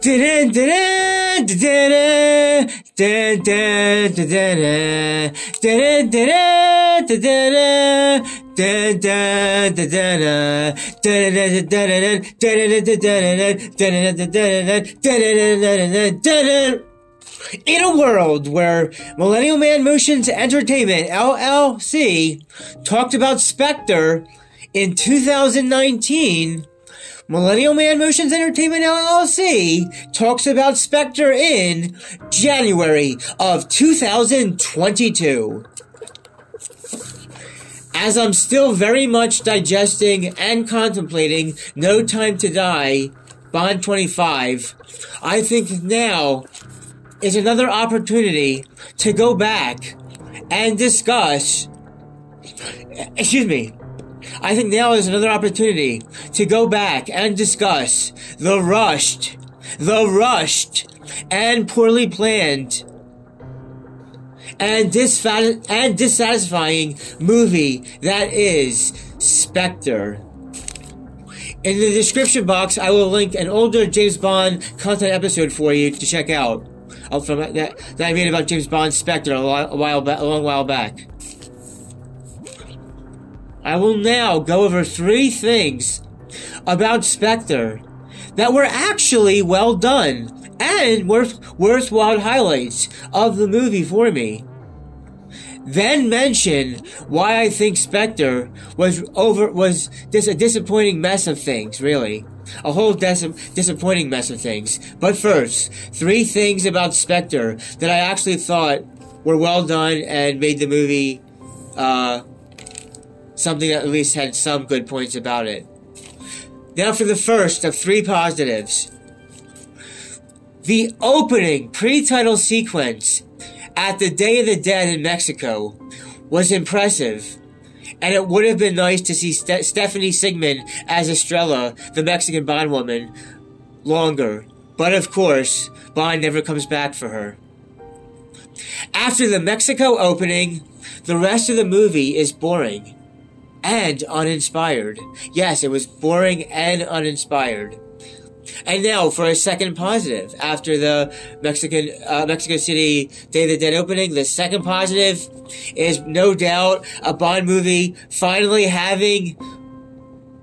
In a world where Millennial Man Motions Entertainment LLC talked about Spectre in 2019, Millennial Man Motions Entertainment LLC talks about Spectre in January of 2022. As I'm still very much digesting and contemplating No Time to Die, Bond 25, I think now is another opportunity to go back and discuss. Excuse me. I think now is another opportunity to go back and discuss the rushed, the rushed, and poorly planned, and, disfat- and dissatisfying movie that is Spectre. In the description box, I will link an older James Bond content episode for you to check out. From that, that I made about James Bond Spectre a while, a while back, a long while back. I will now go over three things about Spectre that were actually well done and worth worthwhile highlights of the movie for me. Then mention why I think Spectre was over was just a disappointing mess of things, really. A whole dis- disappointing mess of things. But first, three things about Spectre that I actually thought were well done and made the movie uh, something that at least had some good points about it. Now for the first of three positives. The opening pre-title sequence at the Day of the Dead in Mexico was impressive. And it would have been nice to see Ste- Stephanie Sigman as Estrella, the Mexican Bond woman, longer. But of course, Bond never comes back for her. After the Mexico opening, the rest of the movie is boring and uninspired. Yes, it was boring and uninspired. And now for a second positive. After the Mexican uh, Mexico City Day of the Dead opening, the second positive is no doubt a Bond movie finally having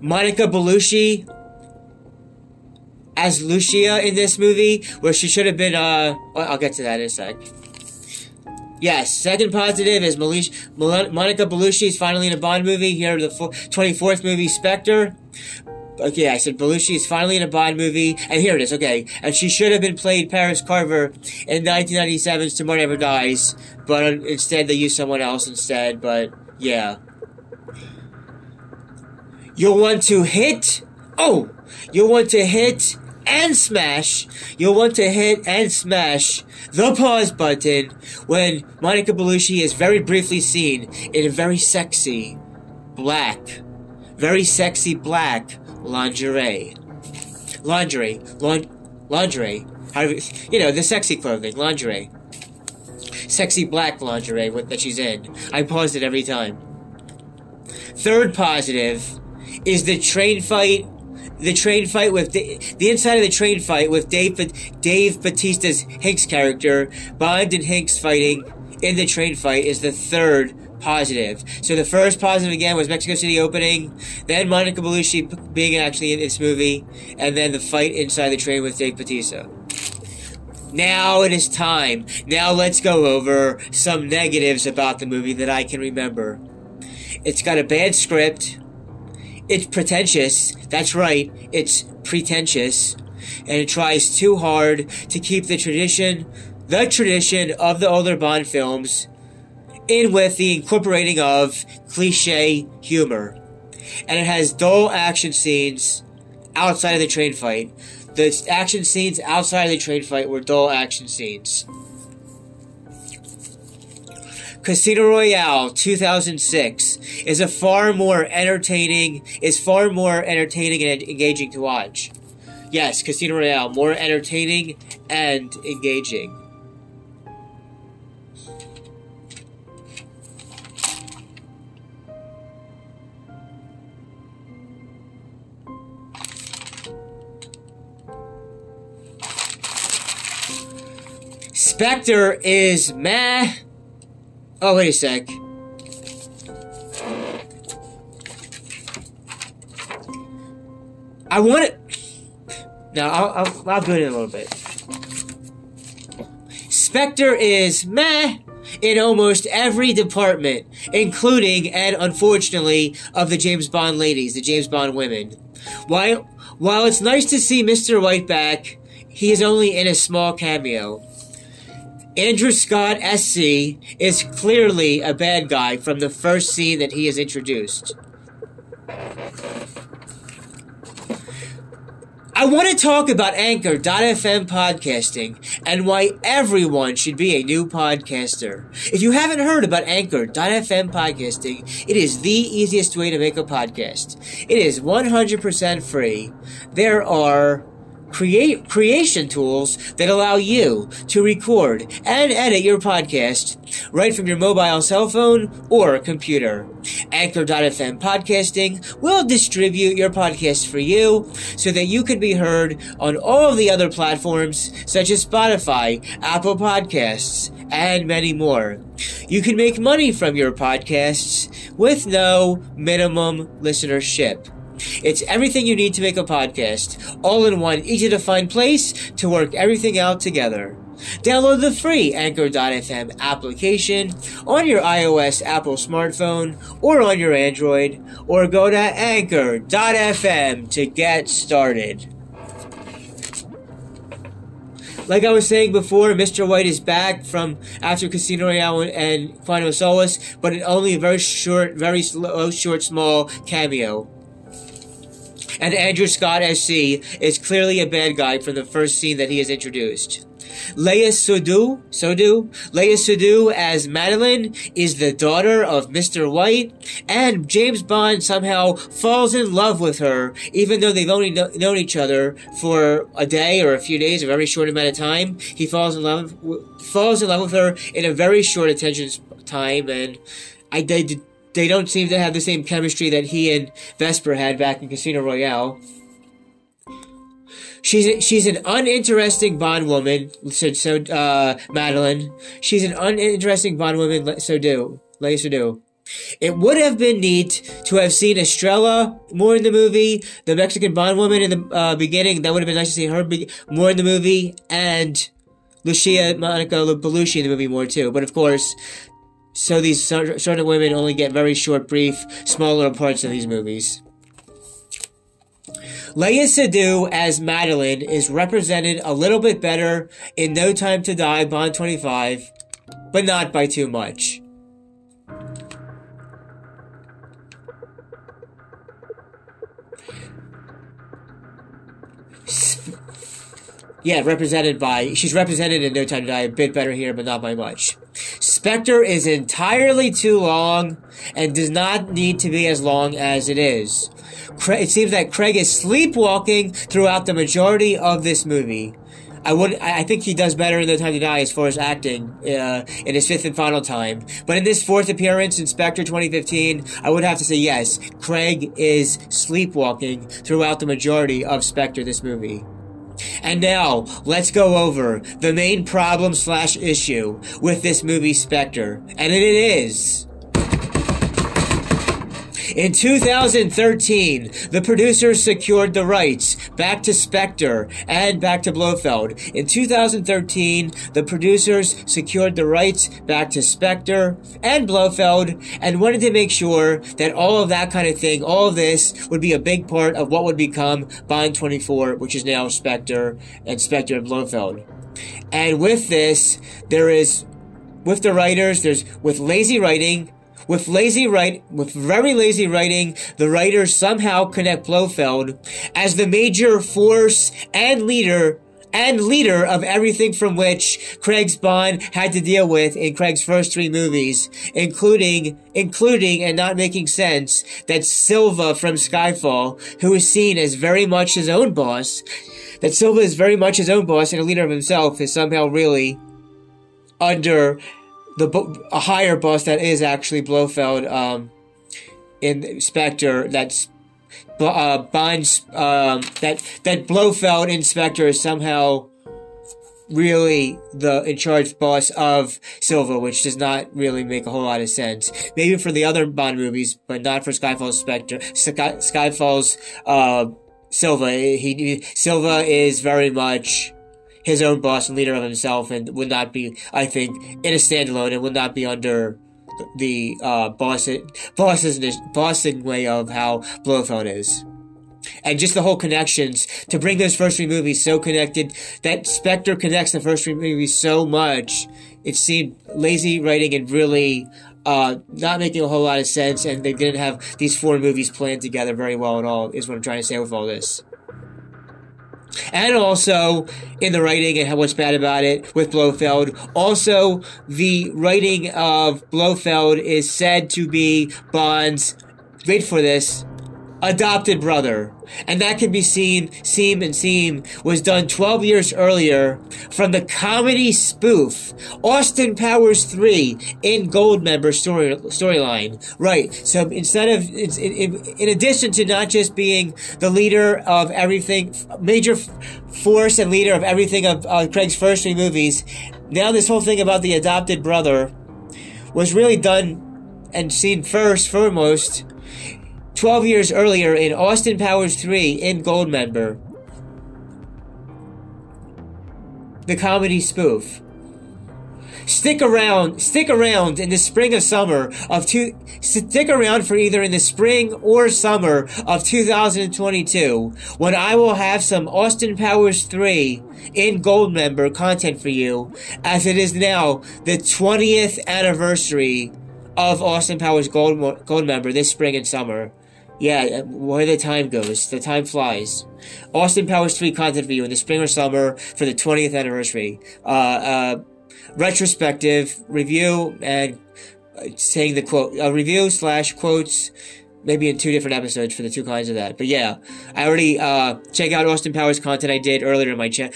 Monica Bellucci as Lucia in this movie, where she should have been. Uh, I'll get to that in a sec. Yes, second positive is Malish, Mal- Monica Bellucci is finally in a Bond movie. Here, the fo- 24th movie, Spectre. Okay, I said Bellucci is finally in a Bond movie, and here it is. Okay, and she should have been played Paris Carver in 1997's Tomorrow Never Dies, but instead they used someone else instead. But yeah, you'll want to hit. Oh, you'll want to hit and smash. You'll want to hit and smash the pause button when Monica Bellucci is very briefly seen in a very sexy black, very sexy black lingerie. Lingerie. Laun- lingerie. You know, the sexy clothing. Lingerie. Sexy black lingerie that she's in. I paused it every time. Third positive is the train fight. The train fight with the, the inside of the train fight with Dave Dave Bautista's Hinx character, Bond and Hinx fighting in the train fight is the third positive. So the first positive again was Mexico City opening, then Monica Bellucci being actually in this movie, and then the fight inside the train with Dave Bautista. Now it is time. Now let's go over some negatives about the movie that I can remember. It's got a bad script. It's pretentious. That's right. It's pretentious. And it tries too hard to keep the tradition, the tradition of the older Bond films in with the incorporating of cliche humor. And it has dull action scenes outside of the train fight. The action scenes outside of the train fight were dull action scenes. Casino Royale 2006 is a far more entertaining is far more entertaining and engaging to watch. Yes, Casino Royale more entertaining and engaging. Spectre is meh. Oh, wait a sec. I want it. No, I'll, I'll, I'll do it in a little bit. Spectre is meh in almost every department, including and unfortunately of the James Bond ladies, the James Bond women. While while it's nice to see Mr. White back, he is only in a small cameo. Andrew Scott SC is clearly a bad guy from the first scene that he is introduced. I want to talk about Anchor.fm podcasting and why everyone should be a new podcaster. If you haven't heard about Anchor.fm podcasting, it is the easiest way to make a podcast. It is 100% free. There are create creation tools that allow you to record and edit your podcast right from your mobile cell phone or computer. Anchor.fm podcasting will distribute your podcast for you so that you can be heard on all the other platforms such as Spotify, Apple Podcasts, and many more. You can make money from your podcasts with no minimum listenership. It's everything you need to make a podcast, all in one easy to find place to work everything out together. Download the free Anchor.fm application on your iOS Apple smartphone or on your Android, or go to Anchor.fm to get started. Like I was saying before, Mr. White is back from after Casino Royale and of Solace, but in only a very short, very slow, oh, short, small cameo. And Andrew Scott SC is clearly a bad guy from the first scene that he is introduced. Léa Seydoux, Seydoux, Léa Seydoux as Madeleine is the daughter of Mr. White, and James Bond somehow falls in love with her, even though they've only kno- known each other for a day or a few days, a very short amount of time. He falls in love, falls in love with her in a very short attention time, and I did they don't seem to have the same chemistry that he and Vesper had back in Casino Royale. She's she's an uninteresting Bond woman, so, so uh, Madeleine. She's an uninteresting Bond woman, so do Léa Seydoux. It would have been neat to have seen Estrella more in the movie, the Mexican Bond woman in the uh, beginning. That would have been nice to see her be- more in the movie, and Lucia Monica Bellucci in the movie more too. But of course, so these certain women only get very short, brief, small little parts of these movies. Léa Seydoux as Madeleine is represented a little bit better in No Time to Die, Bond 25, but not by too much. Yeah, represented by. She's represented in No Time to Die a bit better here, but not by much. Spectre is entirely too long and does not need to be as long as it is. It seems that Craig is sleepwalking throughout the majority of this movie. I would, I think he does better in No Time to Die as far as acting uh, in his fifth and final time. But in this fourth appearance in Spectre 2015, I would have to say yes, Craig is sleepwalking throughout the majority of Spectre this movie. And now, let's go over the main problem slash issue with this movie Spectre. And it is in 2013, the producers secured the rights back to Spectre and back to Blofeld. In 2013, the producers secured the rights back to Spectre and Blofeld and wanted to make sure that all of that kind of thing, all of this would be a big part of what would become Bond 24, which is now Spectre and Spectre and Blofeld. And with this, there is with the writers, there's with lazy writing, with lazy write, with very lazy writing, the writers somehow connect Blofeld as the major force and leader and leader of everything from which Craig's Bond had to deal with in Craig's first three movies, including, including and not making sense that Silva from Skyfall, who is seen as very much his own boss, that Silva is very much his own boss and a leader of himself is somehow really under the a higher boss that is actually Blofeld um, in Spectre that's uh, Bond's um, that that Blofeld in Spectre is somehow really the in charge boss of Silva, which does not really make a whole lot of sense. Maybe for the other Bond movies, but not for Skyfall's Spectre. Sky, Skyfall's uh, Silva. He Silva is very much his own boss and leader of himself, and would not be, I think, in a standalone, and would not be under the uh, Boston Boston way of how Blofeld is and just the whole connections to bring those first three movies so connected that Spectre connects the first three movies so much. It seemed lazy writing and really uh, not making a whole lot of sense, and they didn't have these four movies planned together very well at all. Is what I'm trying to say with all this. And also in the writing and what's bad about it with Blofeld. Also, the writing of Blofeld is said to be Bond's. Wait for this adopted brother. And that can be seen, seen and seen was done 12 years earlier from the comedy spoof Austin Powers 3 in Goldmember story storyline. Right. So instead of, in, in, addition to not just being the leader of everything, major force and leader of everything of uh, Craig's first three movies, now this whole thing about the adopted brother was really done and seen first, foremost 12 years earlier in Austin Powers 3 in Goldmember. The comedy spoof. Stick around, stick around in the spring of summer of two, stick around for either in the spring or summer of 2022 when I will have some Austin Powers 3 in Goldmember content for you as it is now the 20th anniversary of Austin Powers Gold, Goldmember this spring and summer. Yeah, where the time goes, the time flies. Austin Powers 3 content for you in the spring or summer for the 20th anniversary. Uh, uh, retrospective review and uh, saying the quote, a review slash quotes, maybe in two different episodes for the two kinds of that. But yeah, I already, uh, check out Austin Powers content I did earlier in my chat,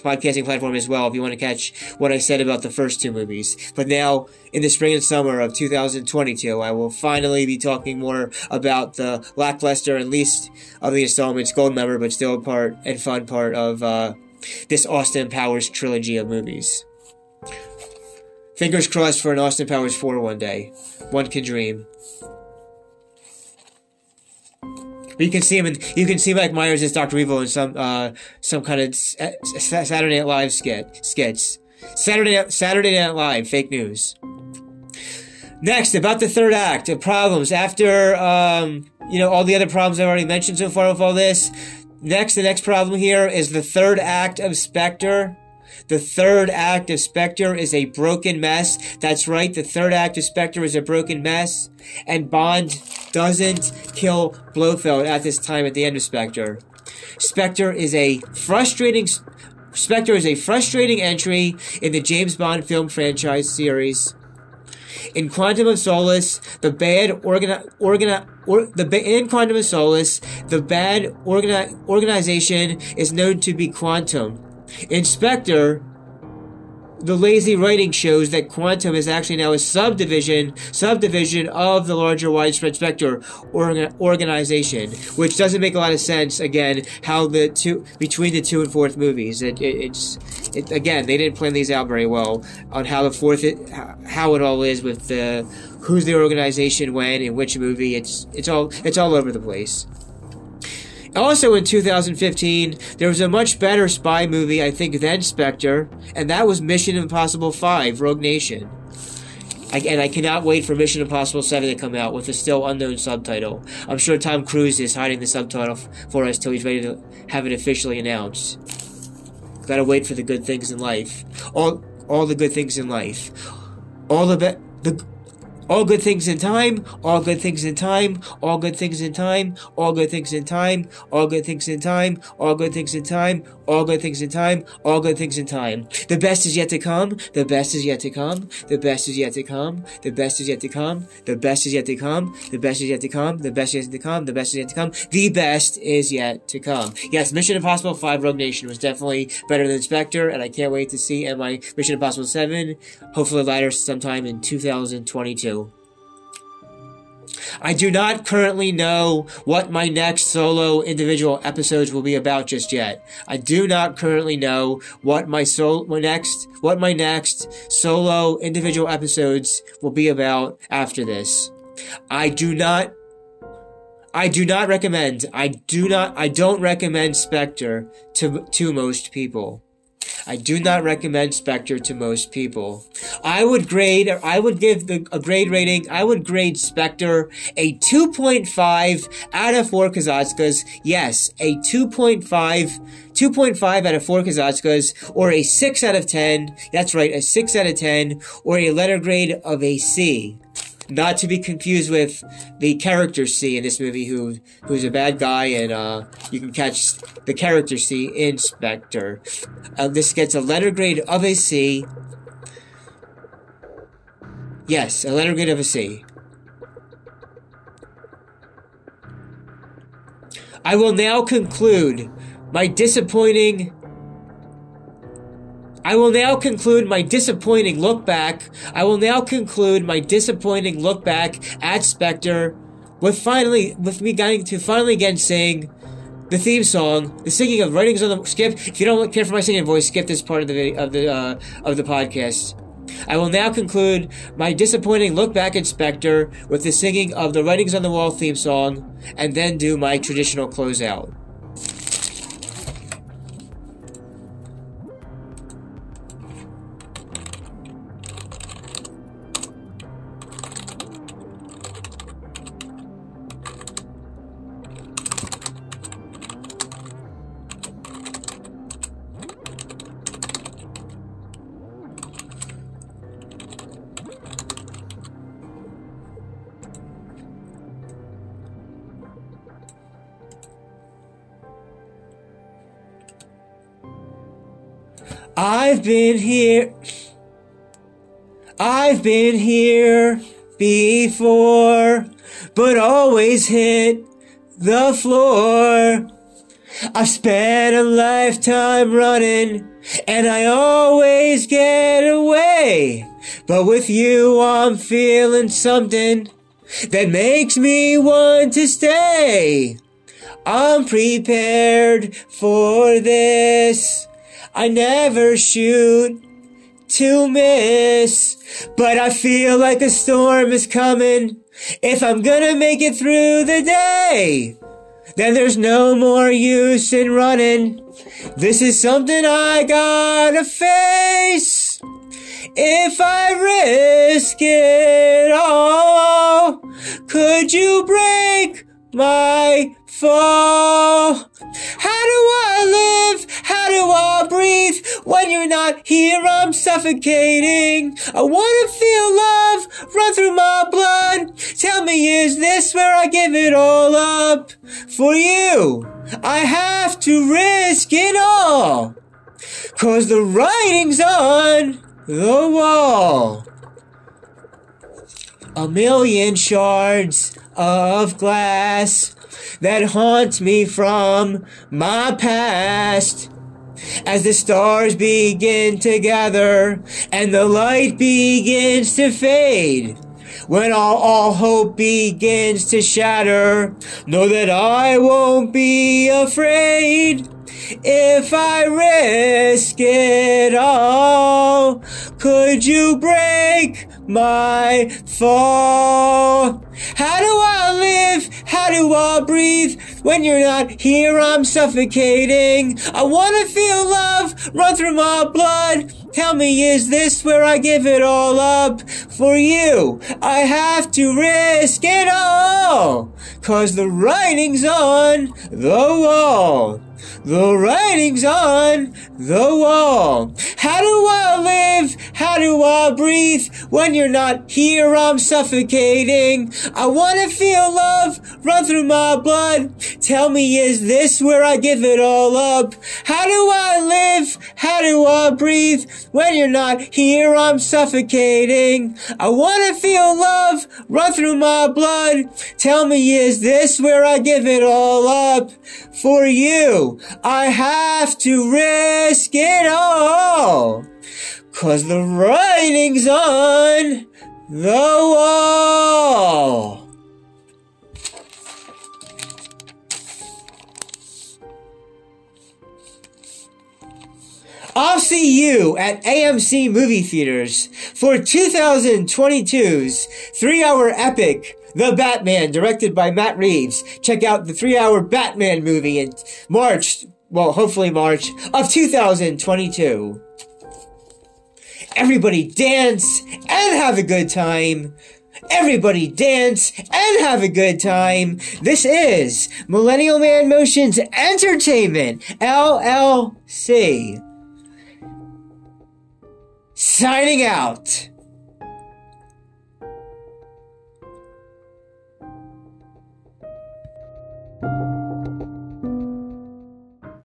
podcasting platform as well if you want to catch what I said about the first two movies. But now, in the spring and summer of 2022, I will finally be talking more about the lackluster and least of the installments, Goldmember, but still a part and fun part of uh, this Austin Powers trilogy of movies. Fingers crossed for an Austin Powers 4 one day. One can dream. But you can see him in, you can see Mike Myers as Dr. Evil in some, uh, some kind of Saturday Night Live skit, skits. Saturday, Saturday Night Live, fake news. Next, about the third act of problems. After, um, you know, all the other problems I've already mentioned so far with all this. Next, the next problem here is the third act of Spectre. The third act of Spectre is a broken mess. That's right, the third act of Spectre is a broken mess. And Bond doesn't kill Blofeld at this time at the end of Spectre. Spectre is a frustrating Spectre is a frustrating entry in the James Bond film franchise series. In Quantum of Solace, the bad organi- or, the in Quantum of Solace, the bad organi- organization is known to be Quantum. In Spectre, the lazy writing shows that quantum is actually now a subdivision subdivision of the larger widespread spectre orga- organization which doesn't make a lot of sense again how the two between the two and fourth movies. It, it, it's it, again they didn't plan these out very well on how the fourth it, how it all is with the who's the organization when in which movie. It's it's all it's all over the place also in 2015, there was a much better spy movie, I think, than Spectre, and that was Mission Impossible 5 Rogue Nation. I, and I cannot wait for Mission Impossible 7 to come out with a still unknown subtitle. I'm sure Tom Cruise is hiding the subtitle for us till he's ready to have it officially announced. Gotta wait for the good things in life. All, all the good things in life. All the be- the all good things in time, all good things in time, all good things in time, all good things in time, all good things in time, all good things in time, all good things in time, all good things in time. The best is yet to come, the best is yet to come, the best is yet to come, the best is yet to come, the best is yet to come, the best is yet to come, the best is yet to come, the best is yet to come, the best is yet to come. Yes, Mission Impossible 5 Rogue Nation was definitely better than Spectre, and I can't wait to see my Mission Impossible 7, hopefully later sometime in 2022. I do not currently know what my next solo individual episodes will be about just yet. I do not currently know what my my next, what my next solo individual episodes will be about after this. I do not I do not recommend, I do not, I don't recommend Spectre to, to most people. I do not recommend Spectre to most people. I would grade, I would give the, a grade rating, I would grade Spectre a 2.5 out of 4 Kozatskas. Yes, a 2.5, 2.5 out of 4 Kozatskas, or a 6 out of 10. That's right, a 6 out of 10, or a letter grade of a C not to be confused with the character C in this movie, who who's a bad guy, and uh, you can catch the character C in Spectre. Uh, this gets a letter grade of a C. Yes, a letter grade of a C. I will now conclude my disappointing I will now conclude my disappointing look back. I will now conclude my disappointing look back at Spectre with finally, with me getting to finally again sing the theme song, the singing of writings on the skip. If you don't care for my singing voice, skip this part of the video, of the uh, of the podcast. I will now conclude my disappointing look back at Spectre with the singing of the Writings on the Wall theme song, and then do my traditional closeout. I've been here. I've been here before, but always hit the floor. I've spent a lifetime running, and I always get away. But with you, I'm feeling something that makes me want to stay. I'm prepared for this. I never shoot to miss, but I feel like a storm is coming. If I'm gonna make it through the day, then there's no more use in running. This is something I gotta face. If I risk it all, could you break my fall? How do I live? How do I breathe? When you're not here, I'm suffocating. I wanna feel love run through my blood. Tell me, is this where I give it all up? For you, I have to risk it all. Cause the writing's on the wall. A million shards of glass that haunt me from my past. As the stars begin to gather and the light begins to fade, when all, all hope begins to shatter, know that I won't be afraid. If I risk it all, could you break my fall? How do I live? How do I breathe? When you're not here, I'm suffocating. I wanna feel love run through my blood. Tell me, is this where I give it all up? For you, I have to risk it all. Cause the writing's on the wall. The writing's on the wall. How do I live? How do I breathe? When you're not here, I'm suffocating. I wanna feel love run through my blood. Tell me, is this where I give it all up? How do I live? How do I breathe? When you're not here, I'm suffocating. I wanna feel love run through my blood. Tell me, is this where I give it all up? For you, I have to risk it all. Cause the writing's on the wall. I'll see you at AMC movie theaters for 2022's three hour epic the Batman, directed by Matt Reeves. Check out the three-hour Batman movie in March, well, hopefully March of 2022. Everybody dance and have a good time. Everybody dance and have a good time. This is Millennial Man Motions Entertainment, LLC. Signing out.